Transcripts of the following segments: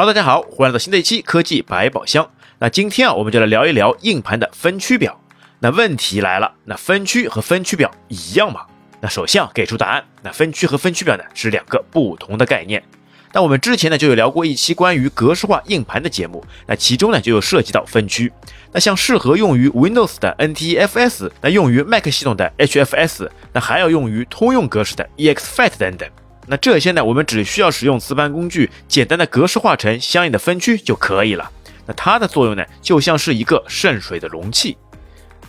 Hello，大家好，欢迎来到新的一期科技百宝箱。那今天啊，我们就来聊一聊硬盘的分区表。那问题来了，那分区和分区表一样吗？那首先啊，给出答案。那分区和分区表呢是两个不同的概念。那我们之前呢就有聊过一期关于格式化硬盘的节目，那其中呢就有涉及到分区。那像适合用于 Windows 的 NTFS，那用于 Mac 系统的 HFS，那还要用于通用格式的 EXFAT 等等。那这些呢，我们只需要使用磁盘工具，简单的格式化成相应的分区就可以了。那它的作用呢，就像是一个渗水的容器。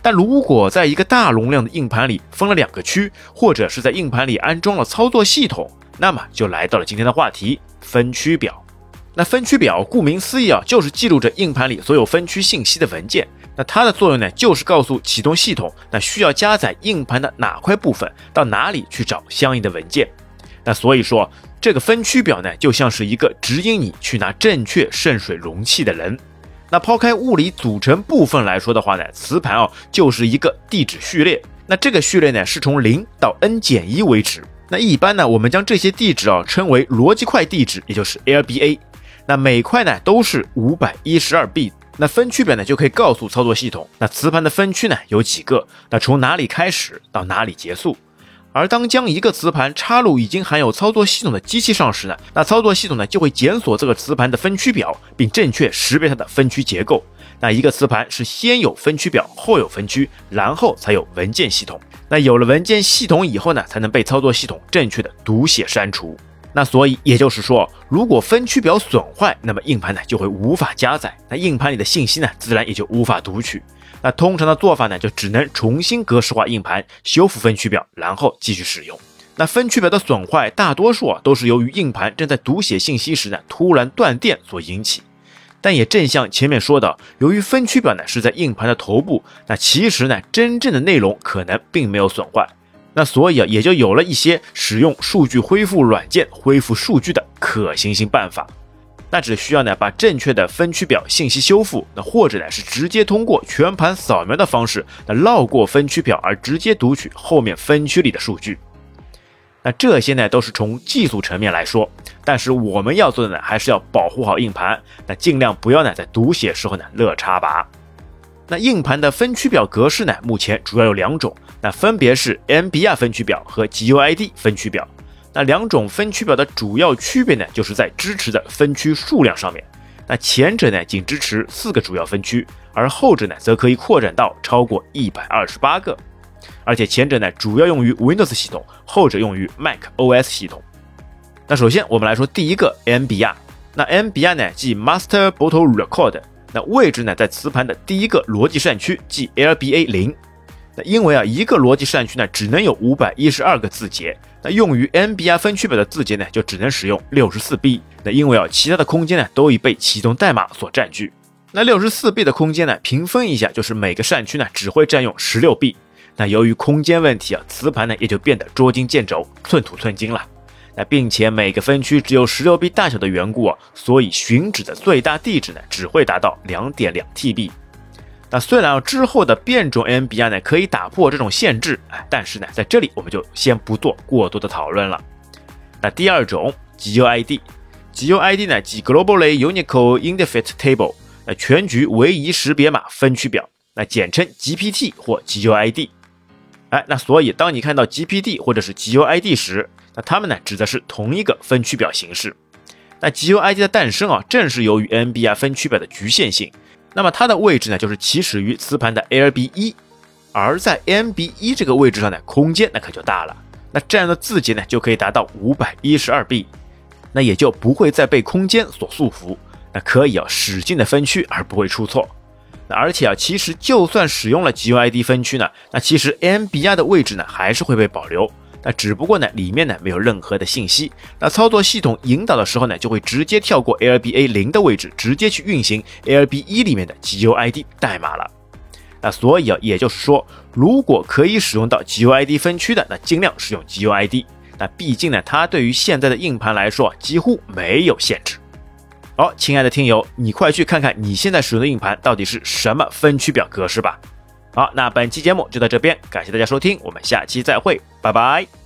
但如果在一个大容量的硬盘里分了两个区，或者是在硬盘里安装了操作系统，那么就来到了今天的话题——分区表。那分区表顾名思义啊，就是记录着硬盘里所有分区信息的文件。那它的作用呢，就是告诉启动系统，那需要加载硬盘的哪块部分，到哪里去找相应的文件。那所以说，这个分区表呢，就像是一个指引你去拿正确渗水容器的人。那抛开物理组成部分来说的话呢，磁盘哦就是一个地址序列。那这个序列呢，是从零到 n 减一为止。那一般呢，我们将这些地址啊称为逻辑块地址，也就是 LBA。那每块呢都是五百一十二 B。那分区表呢就可以告诉操作系统，那磁盘的分区呢有几个？那从哪里开始到哪里结束？而当将一个磁盘插入已经含有操作系统的机器上时呢，那操作系统呢就会检索这个磁盘的分区表，并正确识别它的分区结构。那一个磁盘是先有分区表，后有分区，然后才有文件系统。那有了文件系统以后呢，才能被操作系统正确的读写删除。那所以也就是说，如果分区表损坏，那么硬盘呢就会无法加载，那硬盘里的信息呢自然也就无法读取。那通常的做法呢，就只能重新格式化硬盘，修复分区表，然后继续使用。那分区表的损坏，大多数啊都是由于硬盘正在读写信息时呢突然断电所引起。但也正像前面说的，由于分区表呢是在硬盘的头部，那其实呢真正的内容可能并没有损坏。那所以啊也就有了一些使用数据恢复软件恢复数据的可行性办法。那只需要呢把正确的分区表信息修复，那或者呢是直接通过全盘扫描的方式，那绕过分区表而直接读取后面分区里的数据。那这些呢都是从技术层面来说，但是我们要做的呢还是要保护好硬盘，那尽量不要呢在读写时候呢乐插拔。那硬盘的分区表格式呢目前主要有两种，那分别是 MBR 分区表和 GUID 分区表。那两种分区表的主要区别呢，就是在支持的分区数量上面。那前者呢，仅支持四个主要分区，而后者呢，则可以扩展到超过一百二十八个。而且前者呢，主要用于 Windows 系统，后者用于 Mac OS 系统。那首先我们来说第一个 MBR。那 MBR 呢，即 Master Bottle Record。那位置呢，在磁盘的第一个逻辑扇区，即 LBA 零。那因为啊，一个逻辑扇区呢，只能有五百一十二个字节。那用于 MBR 分区表的字节呢，就只能使用六十四 B。那因为啊，其他的空间呢，都已被启动代码所占据。那六十四 B 的空间呢，平分一下，就是每个扇区呢，只会占用十六 B。那由于空间问题啊，磁盘呢，也就变得捉襟见肘、寸土寸金了。那并且每个分区只有十六 B 大小的缘故啊，所以寻址的最大地址呢，只会达到两点两 TB。那虽然之后的变种 N B R 呢可以打破这种限制，哎，但是呢在这里我们就先不做过多的讨论了。那第二种 GUID，GUID 呢即 Globally Unique Indexed Table，那全局唯一识别码分区表，那简称 GPT 或 GUID。哎，那所以当你看到 GPT 或者是 GUID 时，那它们呢指的是同一个分区表形式。那 GUID 的诞生啊正是由于 MBR 分区表的局限性。那么它的位置呢，就是起始于磁盘的 LB 一，而在 MB 一这个位置上呢，空间那可就大了，那这样的字节呢就可以达到五百一十二 B，那也就不会再被空间所束缚，那可以啊使劲的分区而不会出错，那而且啊其实就算使用了 GUID 分区呢，那其实 MBR 的位置呢还是会被保留。那只不过呢，里面呢没有任何的信息。那操作系统引导的时候呢，就会直接跳过 LBA 零的位置，直接去运行 LB 一里面的 GUID 代码了。那所以啊，也就是说，如果可以使用到 GUID 分区的，那尽量使用 GUID。那毕竟呢，它对于现在的硬盘来说几乎没有限制。好，亲爱的听友，你快去看看你现在使用的硬盘到底是什么分区表格式吧。好，那本期节目就到这边，感谢大家收听，我们下期再会，拜拜。